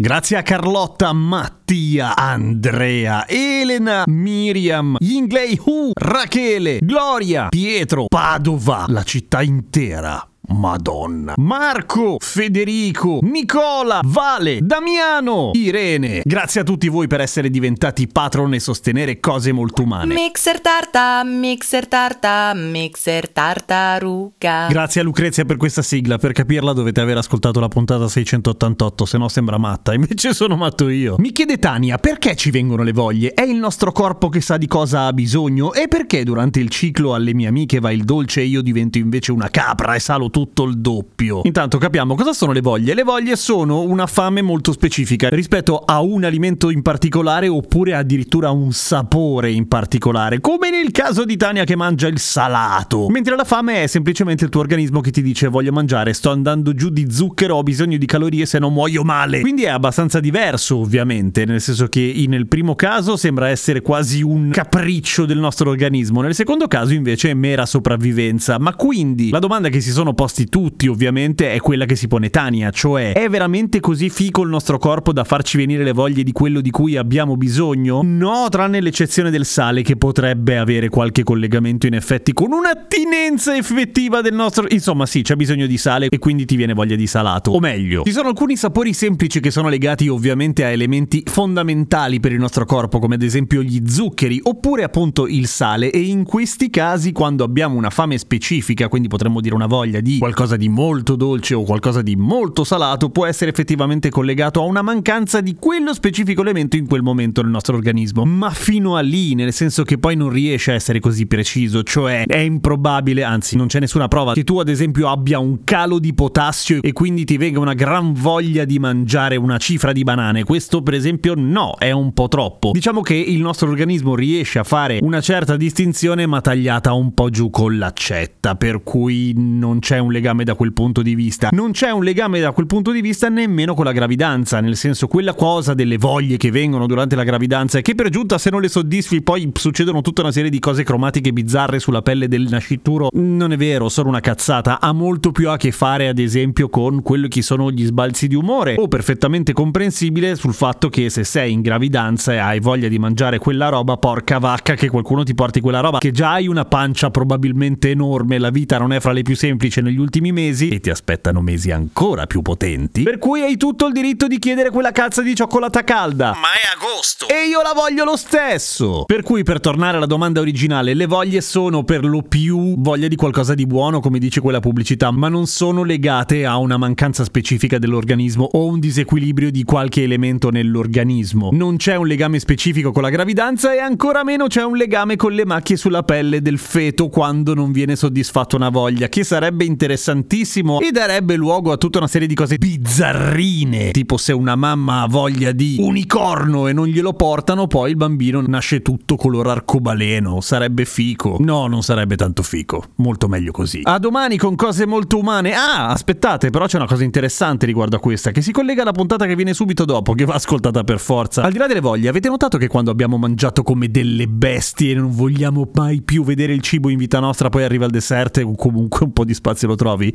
Grazie a Carlotta, Mattia, Andrea, Elena, Miriam, Yinglei Hu, Rachele, Gloria, Pietro, Padova, la città intera. Madonna. Marco, Federico, Nicola, Vale, Damiano, Irene. Grazie a tutti voi per essere diventati patron e sostenere cose molto umane. Mixer tarta, mixer tarta, mixer tartaruga. Grazie a Lucrezia per questa sigla. Per capirla dovete aver ascoltato la puntata 688, se no sembra matta. Invece sono matto io. Mi chiede Tania perché ci vengono le voglie? È il nostro corpo che sa di cosa ha bisogno? E perché durante il ciclo alle mie amiche va il dolce e io divento invece una capra e salo tutto il doppio? Intanto capiamo cosa sono le voglie. Le voglie sono una fame molto specifica rispetto a un alimento in particolare oppure addirittura un sapore in particolare, come nel caso di Tania che mangia il salato. Mentre la fame è semplicemente il tuo organismo che ti dice voglio mangiare, sto andando giù di zucchero, ho bisogno di calorie se non muoio male. Quindi è abbastanza diverso ovviamente, nel senso che nel primo caso sembra essere quasi un capriccio del nostro organismo, nel secondo caso invece è mera sopravvivenza. Ma quindi la domanda che si sono posti tutti ovviamente è quella che si pone Tania, cioè è veramente così fico il nostro corpo da farci venire le voglie di quello di cui abbiamo bisogno? No, tranne l'eccezione del sale che potrebbe avere qualche collegamento in effetti con un'attinenza effettiva del nostro... Insomma sì, c'è bisogno di sale e quindi ti viene voglia di salato. O meglio, ci sono alcuni sapori semplici che sono legati ovviamente a elementi fondamentali per il nostro corpo, come ad esempio gli zuccheri oppure appunto il sale e in questi casi quando abbiamo una fame specifica, quindi potremmo dire una voglia di qualcosa di molto dolce o qualcosa di molto salato, può essere effettivamente collegato a una mancanza di quello specifico elemento in quel momento nel nostro organismo. Ma fino a lì, nel senso che poi non riesce a essere così preciso, cioè è improbabile, anzi non c'è nessuna prova che tu ad esempio abbia un calo di potassio e quindi ti venga una gran voglia di mangiare una cifra di banane. Questo per esempio no, è un po' troppo. Diciamo che il nostro organismo riesce a fare una certa distinzione ma tagliata un po' giù con l'accetta, per cui non c'è un legame da quel punto di vista. Non c'è un legame da quel punto di vista nemmeno con la gravidanza, nel senso quella cosa delle voglie che vengono durante la gravidanza e che per giunta se non le soddisfi poi succedono tutta una serie di cose cromatiche bizzarre sulla pelle del nascituro. Non è vero, sono una cazzata, ha molto più a che fare ad esempio con quello che sono gli sbalzi di umore o perfettamente comprensibile sul fatto che se sei in gravidanza e hai voglia di mangiare quella roba, porca vacca che qualcuno ti porti quella roba, che già hai una pancia probabilmente enorme, la vita non è fra le più semplici negli ultimi mesi e ti aspettano mesi ancora più potenti, per cui hai tutto il diritto di chiedere quella cazzo di cioccolata calda. Ma è agosto! E io la voglio lo stesso! Per cui, per tornare alla domanda originale, le voglie sono per lo più voglia di qualcosa di buono, come dice quella pubblicità, ma non sono legate a una mancanza specifica dell'organismo o un disequilibrio di qualche elemento nell'organismo. Non c'è un legame specifico con la gravidanza e ancora meno c'è un legame con le macchie sulla pelle del feto quando non viene soddisfatta una voglia, che sarebbe interessantissimo e darebbe luogo a tutta una serie di cose bizzarrine, tipo se una mamma ha voglia di unicorno e non glielo portano, poi il bambino nasce tutto color arcobaleno, sarebbe fico. No, non sarebbe tanto fico, molto meglio così. A domani con cose molto umane. Ah, aspettate, però c'è una cosa interessante riguardo a questa, che si collega alla puntata che viene subito dopo, che va ascoltata per forza. Al di là delle voglie, avete notato che quando abbiamo mangiato come delle bestie e non vogliamo mai più vedere il cibo in vita nostra, poi arriva il dessert e comunque un po' di spazio lo trovi?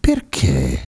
Perché?